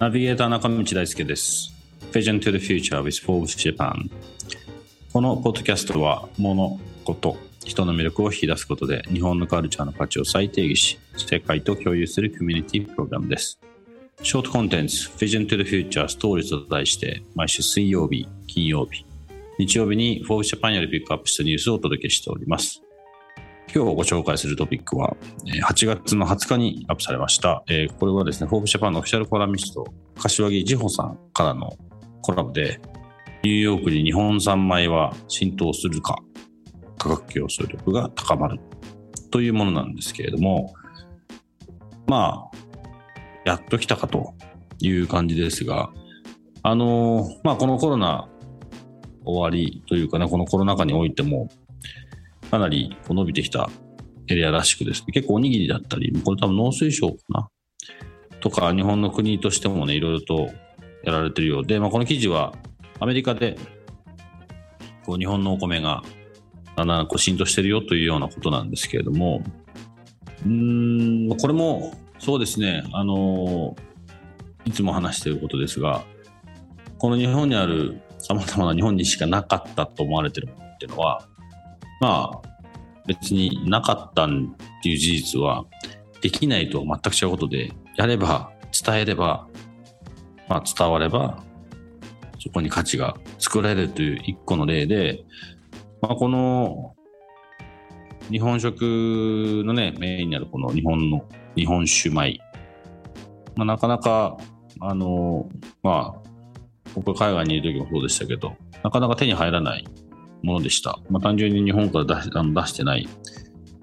ナビゲーター中道大輔です。Vision to the Future with Forbes Japan このポッドキャストは物、こと、人の魅力を引き出すことで日本のカルチャーの価値を再定義し世界と共有するコミュニティプログラムです。ショートコンテンツ Vision to the Future Stories と題して毎週水曜日、金曜日、日曜日に Forbes Japan よりピックアップしたニュースをお届けしております。今日ご紹介するトピックは、8月の20日にアップされました。これはですね、フォーブジャパンのオフィシャルコラミスト、柏木千穂さんからのコラボで、ニューヨークに日本産米は浸透するか、価格競争力が高まるというものなんですけれども、まあ、やっと来たかという感じですが、あのまあ、このコロナ終わりというかね、このコロナ禍においても、かなり伸びてきたエリアらしくですね、結構おにぎりだったり、これ多分農水省かな？とか、日本の国としてもね、いろいろとやられてるようで、まあ、この記事はアメリカでこう日本のお米がだんだんこう浸透してるよというようなことなんですけれども、うん、これもそうですね、あのいつも話していることですが、この日本にあるさまざまな日本にしかなかったと思われてるものっていうのは、まあ、別になかったっていう事実は、できないと全く違うことで、やれば、伝えれば、まあ、伝われば、そこに価値が作られるという一個の例で、まあ、この日本食のね、メインになるこの日本の日本酒米、まあ、なかなか、あの、まあ、僕が海外にいる時もそうでしたけど、なかなか手に入らないものでした。まあ、単純に日本から出しあの出してない、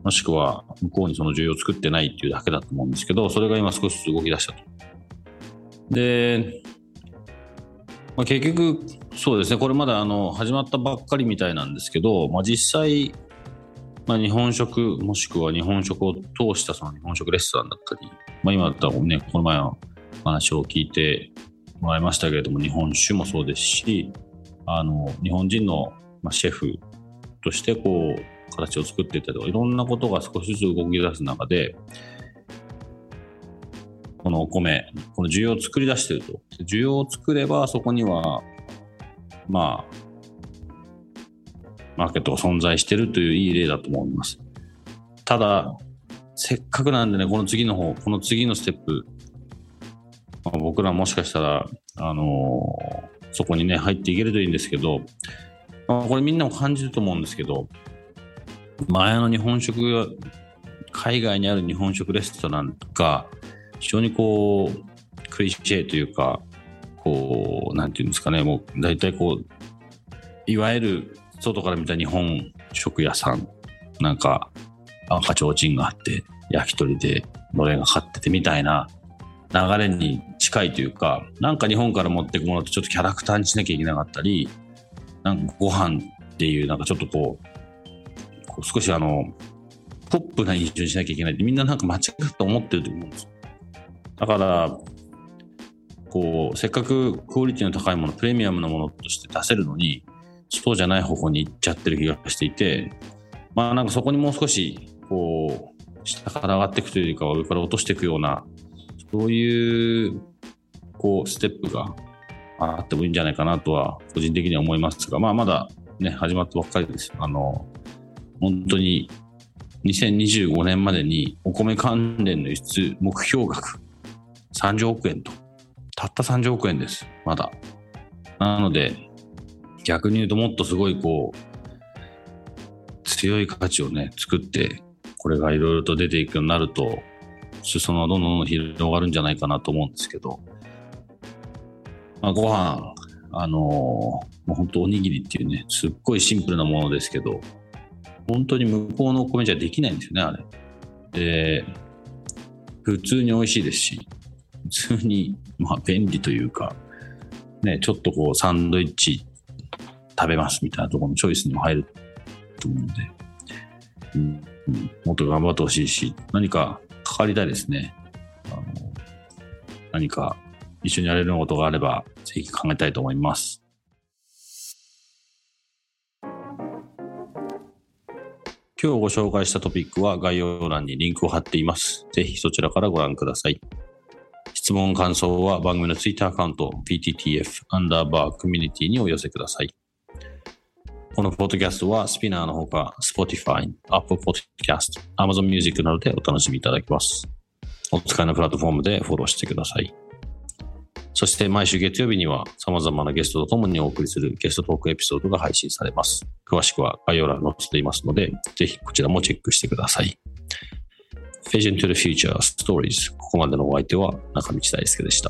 もしくは向こうにその需要を作ってないっていうだけだと思うんですけど、それが今少しずつ動き出したと。で、まあ、結局、そうですね、これまだあの始まったばっかりみたいなんですけど、まあ、実際、まあ、日本食、もしくは日本食を通したその日本食レストランだったり、まあ、今だったらね、この前の話を聞いてもらいましたけれども、日本酒もそうですし、あの日本人のまあ、シェフとしてこう形を作っていったりとかいろんなことが少しずつ動き出す中でこのお米この需要を作り出してると。需要を作ればそこにはまあマーケットが存在してるといういい例だと思います。ただせっかくなんでねこの次の方この次のステップ、まあ、僕らもしかしたらあのー、そこにね入っていけるといいんですけどあ、これみんなも感じると思うんですけど、前の日本食、海外にある日本食レストランが、非常にこう、クリシェというか、こう、なんていうんですかね、もう大体こう、いわゆる外から見た日本食屋さん、なんか、赤ちょうちんがあって、焼き鳥でのれんがかっててみたいな流れに近いというか、なんか日本から持っていくものってちょっとキャラクターにしなきゃいけなかったり、なんかご飯っていう、なんかちょっとこう、こう少しあの、ポップな印象にしなきゃいけないってみんななんか間違った思ってると思うんですよ。だから、こう、せっかくクオリティの高いもの、プレミアムなものとして出せるのに、そうじゃない方向に行っちゃってる気がしていて、まあなんかそこにもう少し、こう、下から上がっていくというか、上から落としていくような、そういう、こう、ステップがあってもいいんじゃないかなとは個人的には思いますが、まあ、まだね、始まったばっかりです。あの、本当に2025年までにお米関連の輸出目標額30億円と。たった30億円です。まだ。なので、逆に言うともっとすごいこう、強い価値をね、作って、これがいろいろと出ていくようになると、裾野はどんどんどんどん広がるんじゃないかなと思うんですけど、まあ、ご飯、あのー、本当おにぎりっていうね、すっごいシンプルなものですけど、本当に向こうのお米じゃできないんですよね、あれ。で、普通に美味しいですし、普通に、まあ、便利というか、ね、ちょっとこう、サンドイッチ食べますみたいなところのチョイスにも入ると思うので、うんうん、もっと頑張ってほしいし、何かかかりたいですね。あの何か一緒にやれることがあれば、ぜひ考えたいと思います。今日ご紹介したトピックは概要欄にリンクを貼っています。ぜひそちらからご覧ください。質問、感想は番組の Twitter アカウント PTTF アンダーバーコミュニティにお寄せください。このポッドキャストはスピナーのほか Spotify、Apple Podcast、Amazon Music などでお楽しみいただけます。お使いのプラットフォームでフォローしてください。そして毎週月曜日には様々なゲストと共にお送りするゲストトークエピソードが配信されます。詳しくは概要欄に載せていますので、ぜひこちらもチェックしてください。Vision to the Future Stories ここまでのお相手は中道大輔でした。